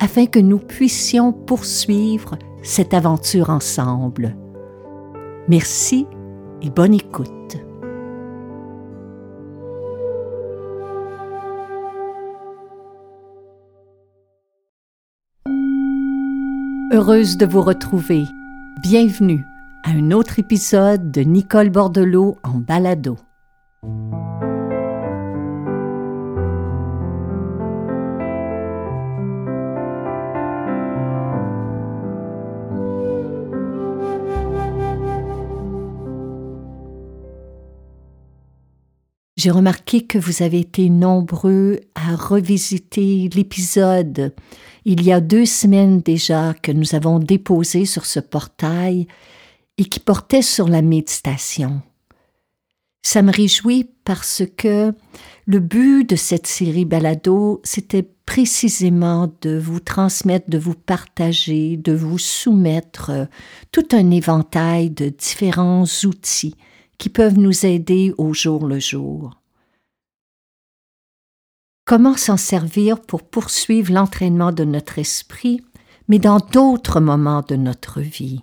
afin que nous puissions poursuivre cette aventure ensemble. Merci et bonne écoute. Heureuse de vous retrouver. Bienvenue à un autre épisode de Nicole Bordelot en balado. J'ai remarqué que vous avez été nombreux à revisiter l'épisode il y a deux semaines déjà que nous avons déposé sur ce portail et qui portait sur la méditation. Ça me réjouit parce que le but de cette série balado, c'était précisément de vous transmettre, de vous partager, de vous soumettre tout un éventail de différents outils qui peuvent nous aider au jour le jour. Comment s'en servir pour poursuivre l'entraînement de notre esprit, mais dans d'autres moments de notre vie?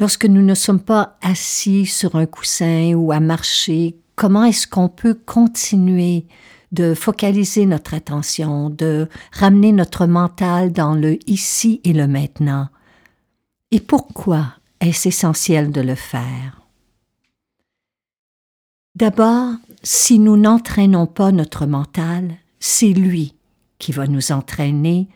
Lorsque nous ne sommes pas assis sur un coussin ou à marcher, comment est-ce qu'on peut continuer de focaliser notre attention, de ramener notre mental dans le ici et le maintenant? Et pourquoi est-ce essentiel de le faire? D'abord, si nous n'entraînons pas notre mental, c'est lui qui va nous entraîner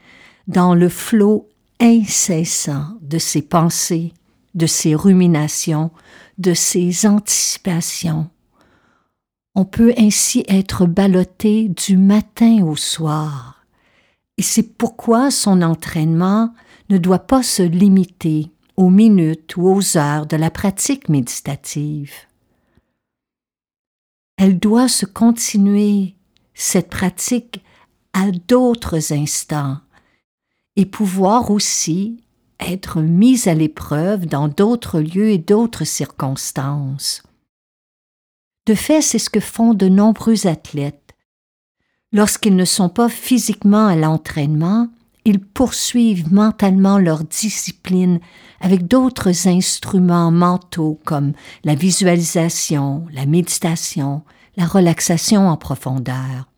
dans le flot incessant de ses pensées, de ses ruminations, de ses anticipations. On peut ainsi être ballotté du matin au soir, et c'est pourquoi son entraînement ne doit pas se limiter aux minutes ou aux heures de la pratique méditative elle doit se continuer, cette pratique, à d'autres instants, et pouvoir aussi être mise à l'épreuve dans d'autres lieux et d'autres circonstances. De fait, c'est ce que font de nombreux athlètes. Lorsqu'ils ne sont pas physiquement à l'entraînement, ils poursuivent mentalement leur discipline avec d'autres instruments mentaux comme la visualisation, la méditation, la relaxation en profondeur.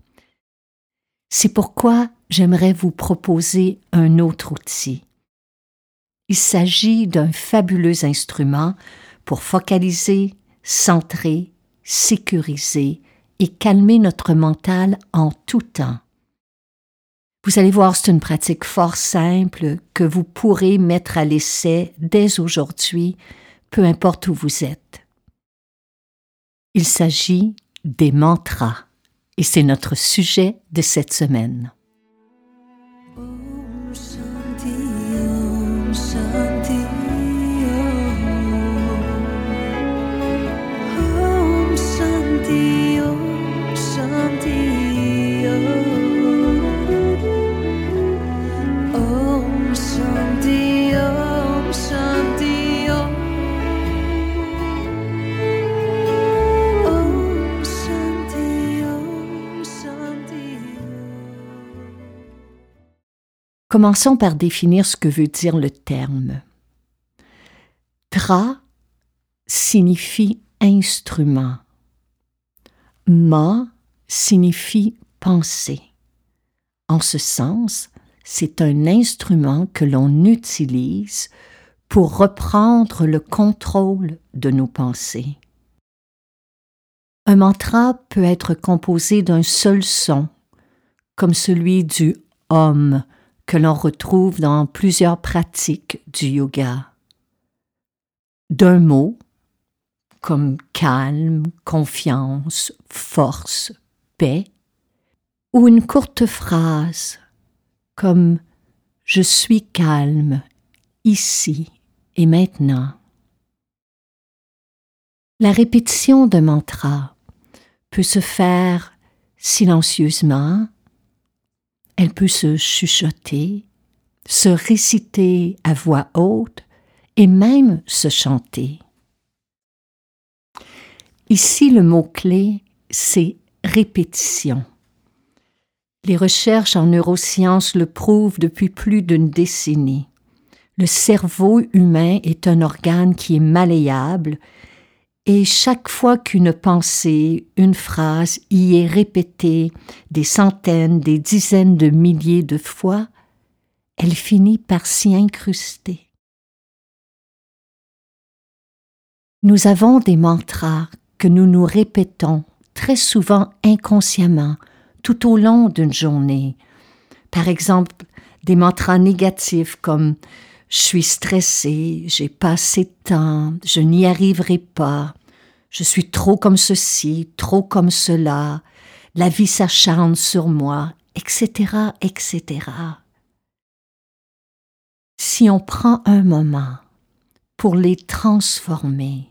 C'est pourquoi j'aimerais vous proposer un autre outil. Il s'agit d'un fabuleux instrument pour focaliser, centrer, sécuriser et calmer notre mental en tout temps. Vous allez voir, c'est une pratique fort simple que vous pourrez mettre à l'essai dès aujourd'hui, peu importe où vous êtes. Il s'agit des mantras, et c'est notre sujet de cette semaine. Commençons par définir ce que veut dire le terme. Tra signifie instrument. Ma signifie pensée. En ce sens, c'est un instrument que l'on utilise pour reprendre le contrôle de nos pensées. Un mantra peut être composé d'un seul son, comme celui du Om que l'on retrouve dans plusieurs pratiques du yoga. D'un mot, comme calme, confiance, force, paix, ou une courte phrase, comme je suis calme ici et maintenant. La répétition de mantra peut se faire silencieusement, elle peut se chuchoter, se réciter à voix haute et même se chanter. Ici, le mot-clé, c'est répétition. Les recherches en neurosciences le prouvent depuis plus d'une décennie. Le cerveau humain est un organe qui est malléable et chaque fois qu'une pensée, une phrase y est répétée des centaines, des dizaines de milliers de fois, elle finit par s'y incruster. Nous avons des mantras que nous nous répétons très souvent inconsciemment tout au long d'une journée. Par exemple, des mantras négatifs comme je suis stressé, j'ai pas assez de temps, je n'y arriverai pas, je suis trop comme ceci, trop comme cela, la vie s'acharne sur moi, etc., etc. Si on prend un moment pour les transformer,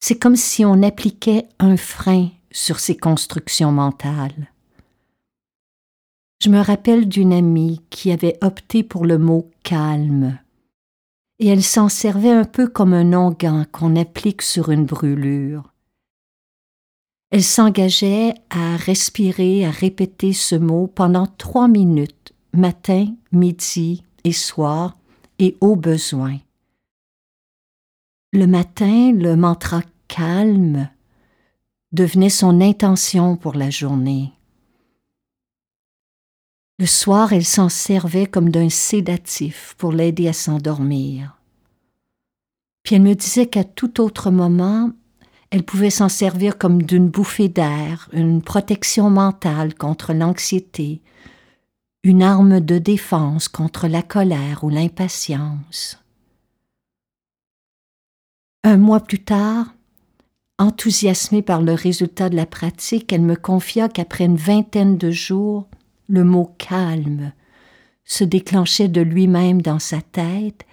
c'est comme si on appliquait un frein sur ces constructions mentales. Je me rappelle d'une amie qui avait opté pour le mot calme, et elle s'en servait un peu comme un onguent qu'on applique sur une brûlure. Elle s'engageait à respirer, à répéter ce mot pendant trois minutes, matin, midi et soir, et au besoin. Le matin, le mantra calme devenait son intention pour la journée. Le soir, elle s'en servait comme d'un sédatif pour l'aider à s'endormir. Puis elle me disait qu'à tout autre moment, elle pouvait s'en servir comme d'une bouffée d'air, une protection mentale contre l'anxiété, une arme de défense contre la colère ou l'impatience. Un mois plus tard, enthousiasmée par le résultat de la pratique, elle me confia qu'après une vingtaine de jours, le mot calme se déclenchait de lui-même dans sa tête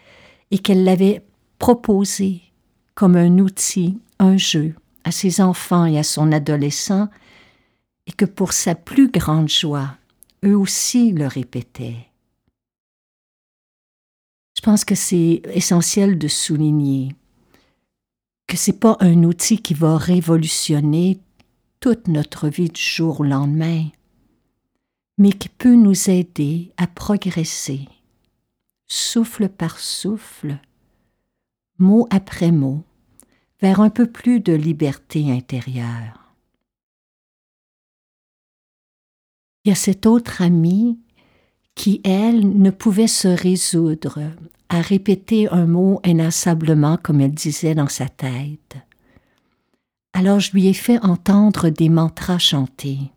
et qu'elle l'avait proposé comme un outil, un jeu à ses enfants et à son adolescent, et que pour sa plus grande joie, eux aussi le répétaient. Je pense que c'est essentiel de souligner que c'est pas un outil qui va révolutionner toute notre vie du jour au lendemain mais qui peut nous aider à progresser, souffle par souffle, mot après mot, vers un peu plus de liberté intérieure. Il y a cette autre amie qui, elle, ne pouvait se résoudre à répéter un mot inassablement comme elle disait dans sa tête. Alors je lui ai fait entendre des mantras chantés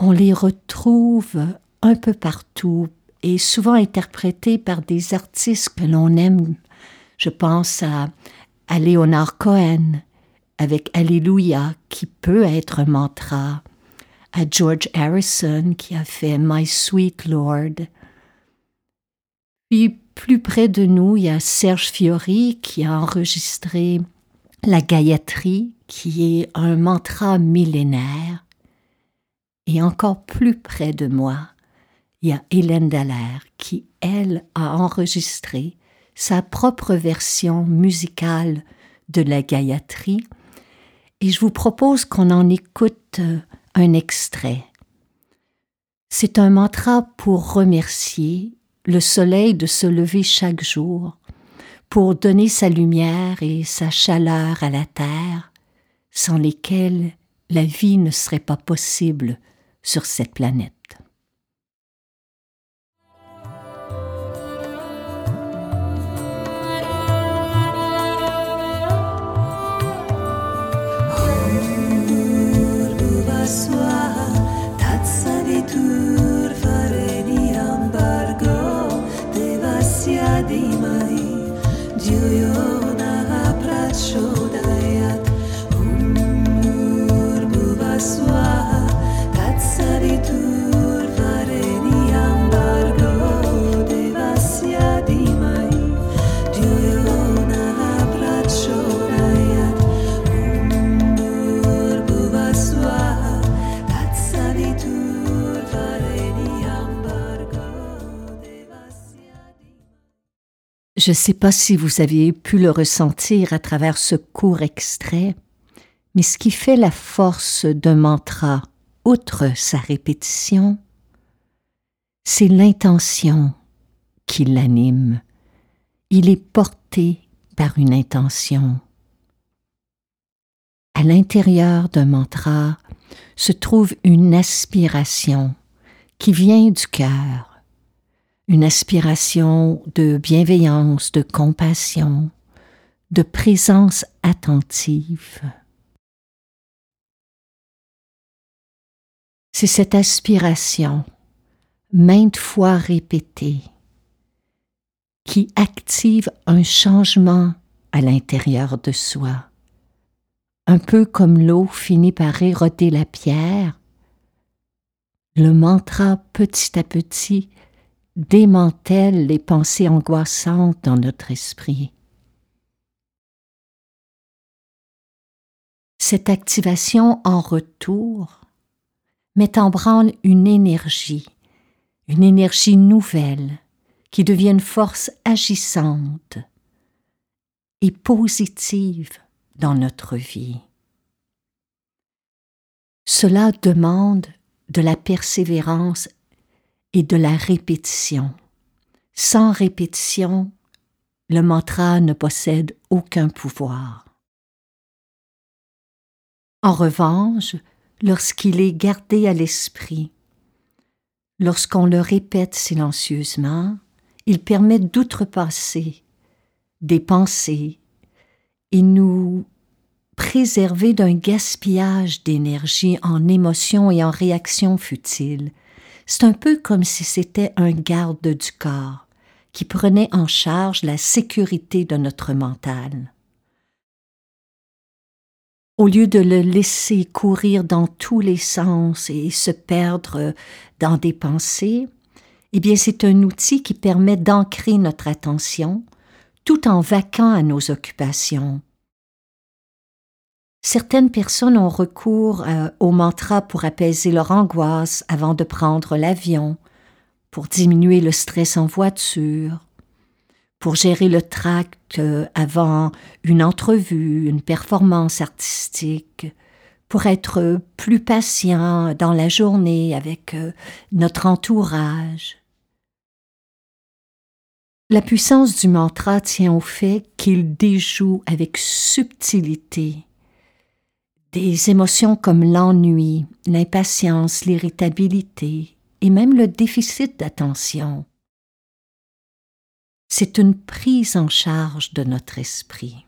on les retrouve un peu partout et souvent interprétés par des artistes que l'on aime. Je pense à, à Leonard Cohen avec Alléluia qui peut être un mantra, à George Harrison qui a fait My Sweet Lord. Puis plus près de nous, il y a Serge Fiori qui a enregistré la Gayatri, qui est un mantra millénaire. Et encore plus près de moi, il y a Hélène Dallaire qui, elle, a enregistré sa propre version musicale de la Gayatri. Et je vous propose qu'on en écoute euh, un extrait. C'est un mantra pour remercier le soleil de se lever chaque jour, pour donner sa lumière et sa chaleur à la terre, sans lesquelles la vie ne serait pas possible sur cette planète. Je ne sais pas si vous avez pu le ressentir à travers ce court extrait, mais ce qui fait la force d'un mantra, outre sa répétition, c'est l'intention qui l'anime. Il est porté par une intention. À l'intérieur d'un mantra se trouve une aspiration qui vient du cœur, une aspiration de bienveillance, de compassion, de présence attentive. C'est cette aspiration, maintes fois répétée, qui active un changement à l'intérieur de soi. Un peu comme l'eau finit par éroder la pierre, le mantra petit à petit démantèle les pensées angoissantes dans notre esprit. Cette activation en retour met en branle une énergie, une énergie nouvelle qui devient une force agissante et positive dans notre vie. Cela demande de la persévérance et de la répétition. Sans répétition, le mantra ne possède aucun pouvoir. En revanche, lorsqu'il est gardé à l'esprit, lorsqu'on le répète silencieusement, il permet d'outrepasser des pensées et nous préserver d'un gaspillage d'énergie en émotions et en réactions futiles. C'est un peu comme si c'était un garde du corps qui prenait en charge la sécurité de notre mental. Au lieu de le laisser courir dans tous les sens et se perdre dans des pensées, eh bien c'est un outil qui permet d'ancrer notre attention tout en vaquant à nos occupations. Certaines personnes ont recours euh, au mantra pour apaiser leur angoisse avant de prendre l'avion, pour diminuer le stress en voiture, pour gérer le tract euh, avant une entrevue, une performance artistique, pour être plus patient dans la journée avec euh, notre entourage. La puissance du mantra tient au fait qu'il déjoue avec subtilité des émotions comme l'ennui, l'impatience, l'irritabilité et même le déficit d'attention. C'est une prise en charge de notre esprit.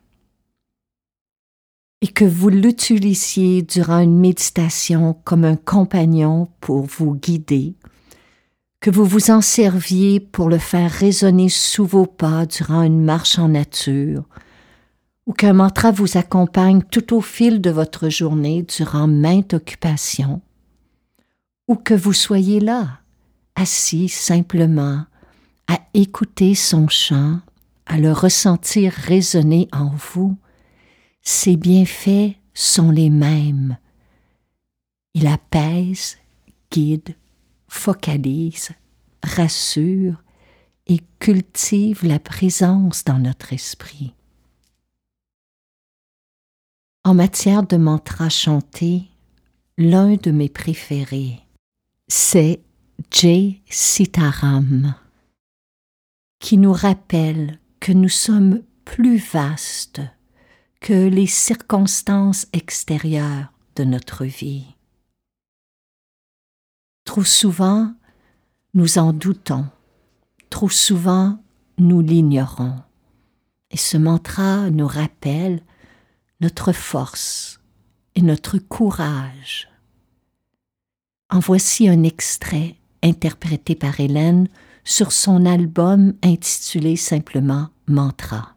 Et que vous l'utilisiez durant une méditation comme un compagnon pour vous guider, que vous vous en serviez pour le faire résonner sous vos pas durant une marche en nature, ou qu'un mantra vous accompagne tout au fil de votre journée durant maintes occupations, ou que vous soyez là, assis simplement, à écouter son chant, à le ressentir résonner en vous, ses bienfaits sont les mêmes. Il apaise, guide, focalise, rassure et cultive la présence dans notre esprit. En matière de mantra chanté, l'un de mes préférés, c'est Jay Sitaram, qui nous rappelle que nous sommes plus vastes que les circonstances extérieures de notre vie. Trop souvent, nous en doutons, trop souvent, nous l'ignorons. Et ce mantra nous rappelle notre force et notre courage. En voici un extrait interprété par Hélène sur son album intitulé simplement Mantra.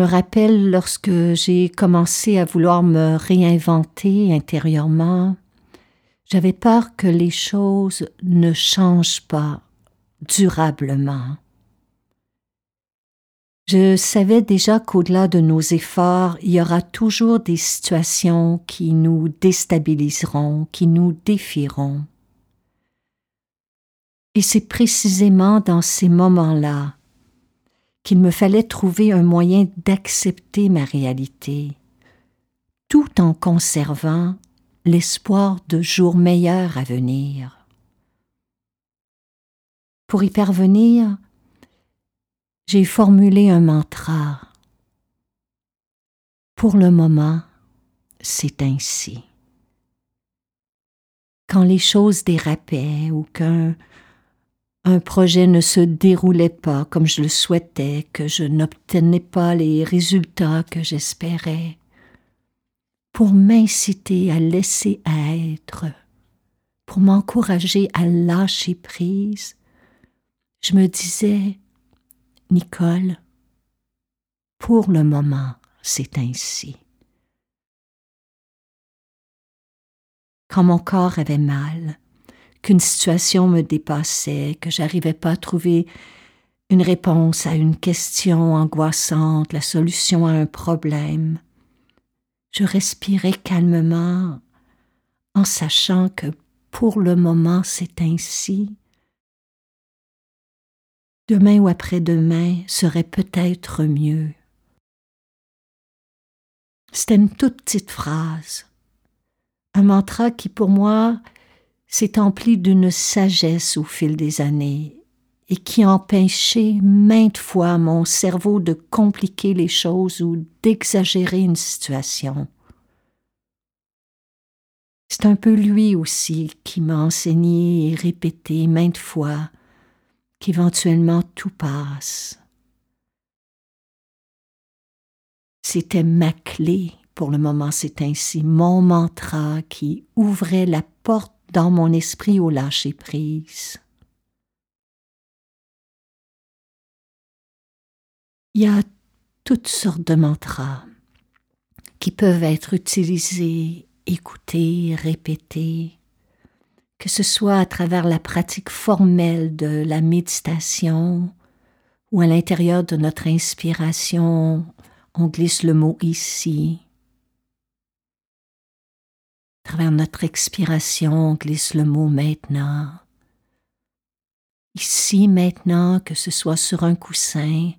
Me rappelle lorsque j'ai commencé à vouloir me réinventer intérieurement, j'avais peur que les choses ne changent pas durablement. Je savais déjà qu'au-delà de nos efforts, il y aura toujours des situations qui nous déstabiliseront, qui nous défieront. Et c'est précisément dans ces moments-là qu'il me fallait trouver un moyen d'accepter ma réalité, tout en conservant l'espoir de jours meilleurs à venir. Pour y parvenir, j'ai formulé un mantra. Pour le moment, c'est ainsi. Quand les choses dérapaient ou qu'un un projet ne se déroulait pas comme je le souhaitais, que je n'obtenais pas les résultats que j'espérais, pour m'inciter à laisser être, pour m'encourager à lâcher prise, je me disais Nicole, pour le moment, c'est ainsi. Quand mon corps avait mal, qu'une situation me dépassait, que j'arrivais pas à trouver une réponse à une question angoissante, la solution à un problème, je respirais calmement en sachant que pour le moment c'est ainsi. Demain ou après-demain serait peut-être mieux. C'était une toute petite phrase, un mantra qui pour moi s'est empli d'une sagesse au fil des années et qui empêchait maintes fois mon cerveau de compliquer les choses ou d'exagérer une situation. C'est un peu lui aussi qui m'a enseigné et répété maintes fois qu'éventuellement tout passe. C'était ma clé, pour le moment c'est ainsi, mon mantra qui ouvrait la porte dans mon esprit au lâcher-prise. Il y a toutes sortes de mantras qui peuvent être utilisés, écoutés, répétés que ce soit à travers la pratique formelle de la méditation ou à l'intérieur de notre inspiration, on glisse le mot ici. Travers notre expiration, on glisse le mot maintenant. Ici maintenant, que ce soit sur un coussin,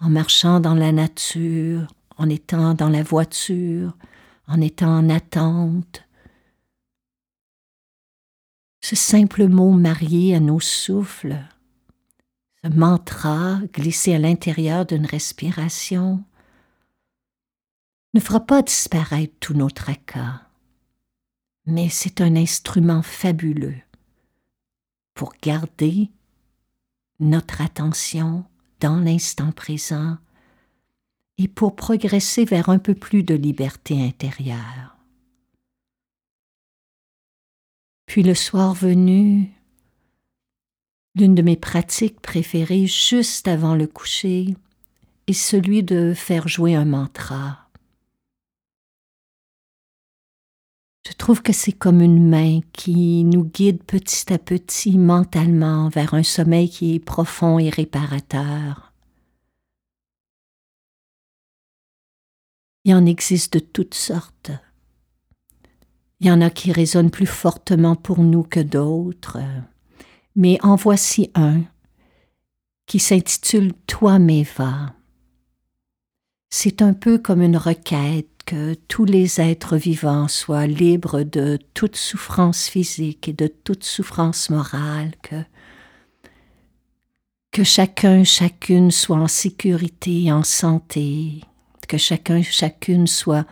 en marchant dans la nature, en étant dans la voiture, en étant en attente, ce simple mot marié à nos souffles, ce mantra glissé à l'intérieur d'une respiration, ne fera pas disparaître tous nos tracas, mais c'est un instrument fabuleux pour garder notre attention dans l'instant présent et pour progresser vers un peu plus de liberté intérieure. Puis le soir venu, l'une de mes pratiques préférées juste avant le coucher est celui de faire jouer un mantra. Je trouve que c'est comme une main qui nous guide petit à petit mentalement vers un sommeil qui est profond et réparateur. Il en existe de toutes sortes. Il y en a qui résonnent plus fortement pour nous que d'autres, mais en voici un qui s'intitule Toi Meva. C'est un peu comme une requête que tous les êtres vivants soient libres de toute souffrance physique et de toute souffrance morale, que, que chacun, chacune soit en sécurité, en santé, que chacun, chacune soit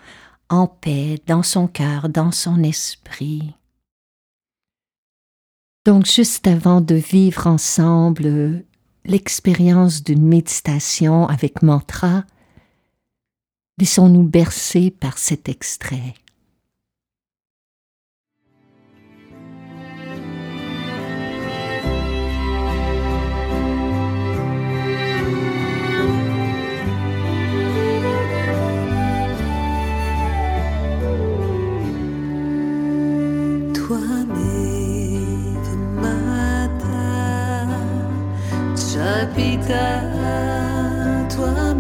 en paix dans son cœur, dans son esprit. Donc juste avant de vivre ensemble l'expérience d'une méditation avec mantra, Laissons-nous bercer par cet extrait. Toi, Chapita, toi,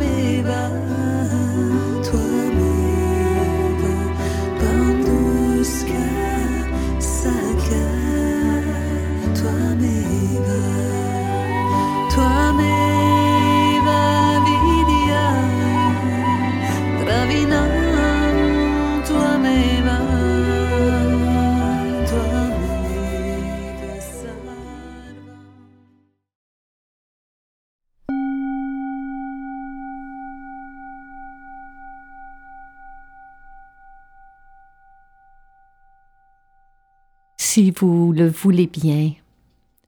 Si vous le voulez bien,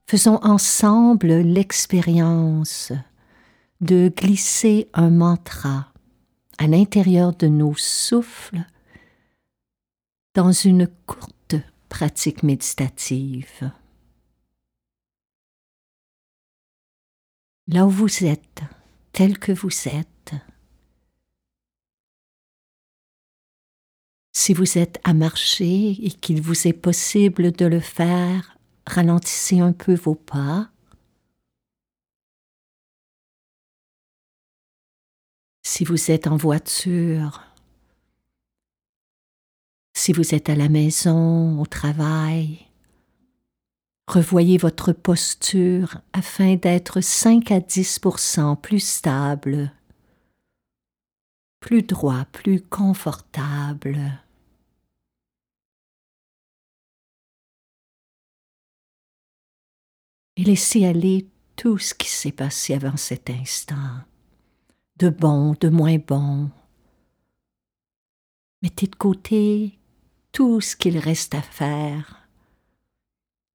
faisons ensemble l'expérience de glisser un mantra à l'intérieur de nos souffles dans une courte pratique méditative. Là où vous êtes, tel que vous êtes, Si vous êtes à marcher et qu'il vous est possible de le faire, ralentissez un peu vos pas. Si vous êtes en voiture, si vous êtes à la maison, au travail, revoyez votre posture afin d'être 5 à 10% plus stable, plus droit, plus confortable. Et laissez aller tout ce qui s'est passé avant cet instant, de bon, de moins bon. Mettez de côté tout ce qu'il reste à faire,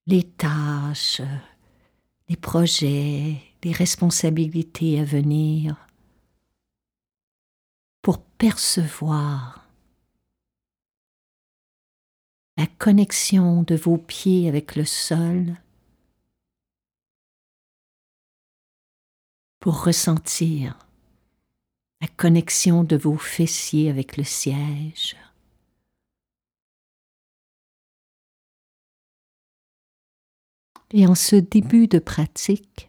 les tâches, les projets, les responsabilités à venir, pour percevoir la connexion de vos pieds avec le sol, pour ressentir la connexion de vos fessiers avec le siège. Et en ce début de pratique,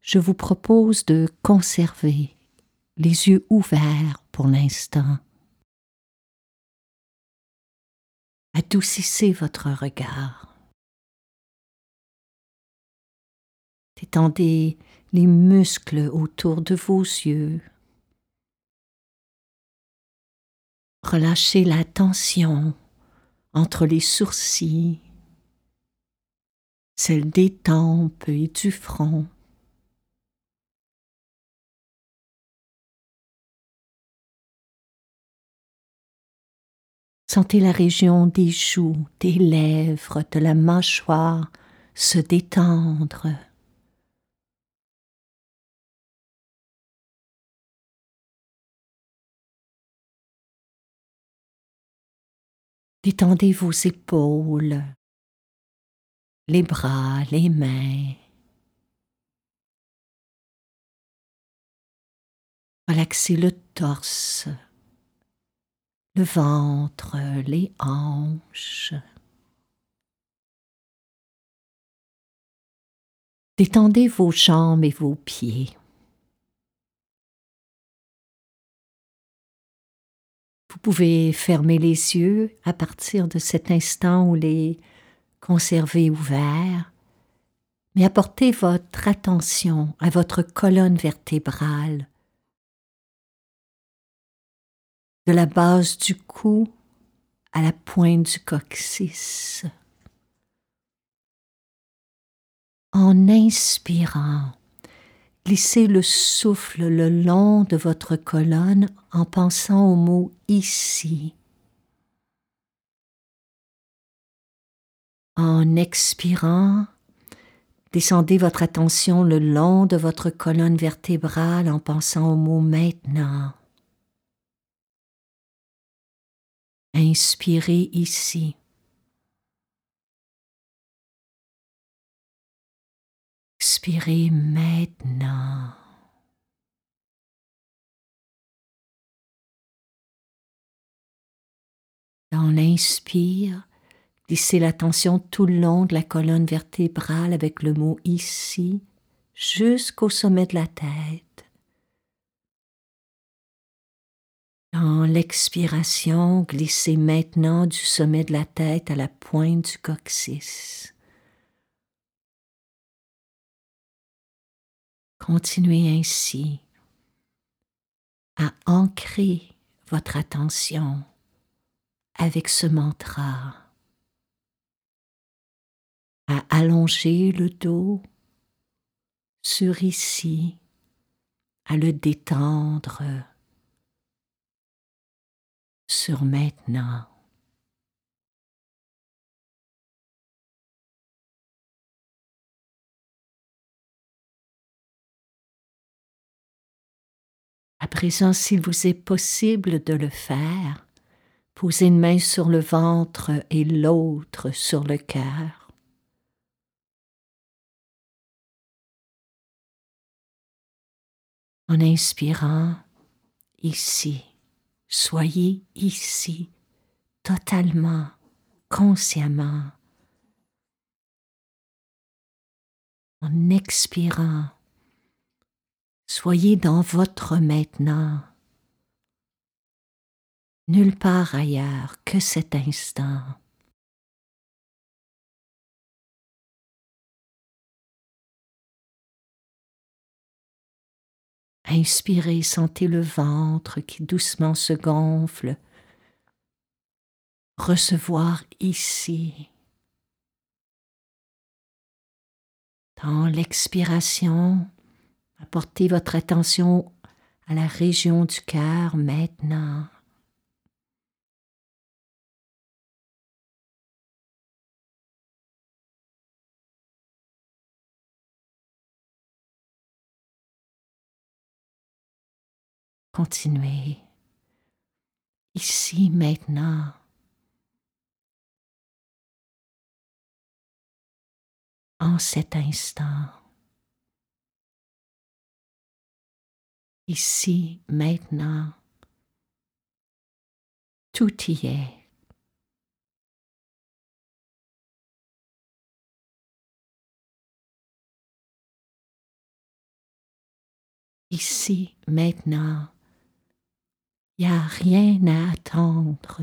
je vous propose de conserver les yeux ouverts pour l'instant. Adoucissez votre regard. Détendez les muscles autour de vos yeux. Relâchez la tension entre les sourcils, celle des tempes et du front. Sentez la région des joues, des lèvres, de la mâchoire se détendre. Détendez vos épaules, les bras, les mains. Relaxez le torse, le ventre, les hanches. Détendez vos jambes et vos pieds. Vous pouvez fermer les yeux à partir de cet instant ou les conserver ouverts, mais apportez votre attention à votre colonne vertébrale, de la base du cou à la pointe du coccyx. En inspirant, Glissez le souffle le long de votre colonne en pensant au mot ici. En expirant, descendez votre attention le long de votre colonne vertébrale en pensant au mot maintenant. Inspirez ici. Expirez maintenant. Dans l'inspire, glissez l'attention tout le long de la colonne vertébrale avec le mot ici jusqu'au sommet de la tête. Dans l'expiration, glissez maintenant du sommet de la tête à la pointe du coccyx. Continuez ainsi à ancrer votre attention avec ce mantra, à allonger le dos sur ici, à le détendre sur maintenant. À présent, s'il vous est possible de le faire, posez une main sur le ventre et l'autre sur le cœur. En inspirant ici, soyez ici totalement, consciemment. En expirant, Soyez dans votre maintenant, nulle part ailleurs que cet instant. Inspirez, sentez le ventre qui doucement se gonfle. Recevoir ici. Dans l'expiration, Apportez votre attention à la région du cœur maintenant. Continuez ici maintenant. En cet instant. Ici, maintenant. Tout y est. Ici, maintenant, il n'y a rien à attendre,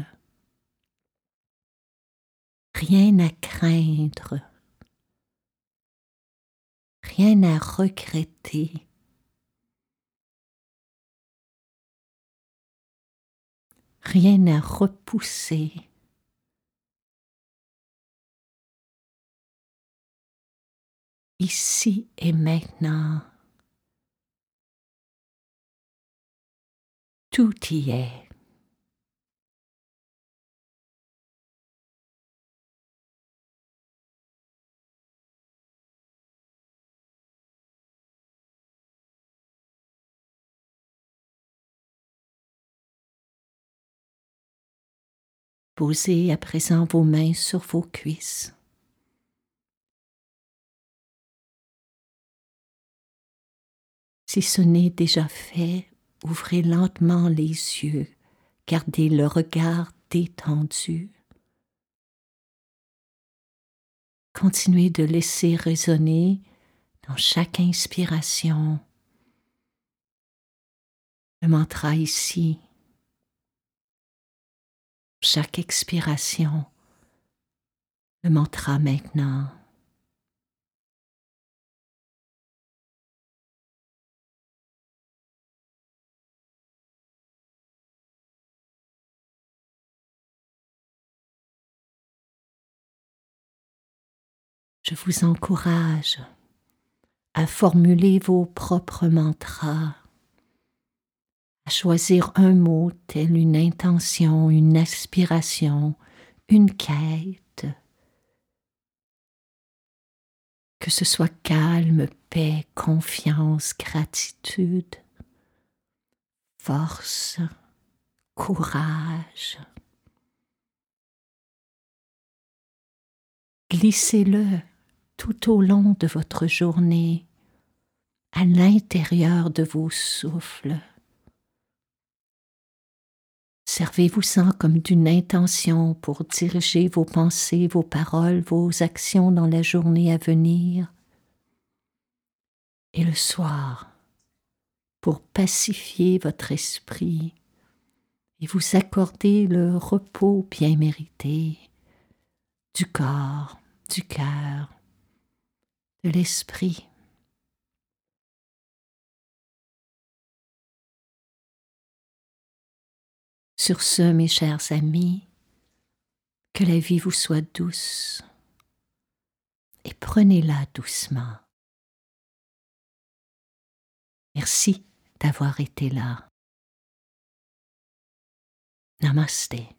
rien à craindre, rien à regretter. Rien à repousser. Ici et maintenant, tout y est. Posez à présent vos mains sur vos cuisses. Si ce n'est déjà fait, ouvrez lentement les yeux, gardez le regard détendu. Continuez de laisser résonner dans chaque inspiration le mantra ici chaque expiration, le mantra maintenant. Je vous encourage à formuler vos propres mantras à choisir un mot tel une intention, une aspiration, une quête. Que ce soit calme, paix, confiance, gratitude, force, courage. Glissez-le tout au long de votre journée, à l'intérieur de vos souffles. Servez-vous-en comme d'une intention pour diriger vos pensées, vos paroles, vos actions dans la journée à venir. Et le soir, pour pacifier votre esprit et vous accorder le repos bien mérité du corps, du cœur, de l'esprit. Sur ce, mes chers amis, que la vie vous soit douce et prenez-la doucement. Merci d'avoir été là. Namaste.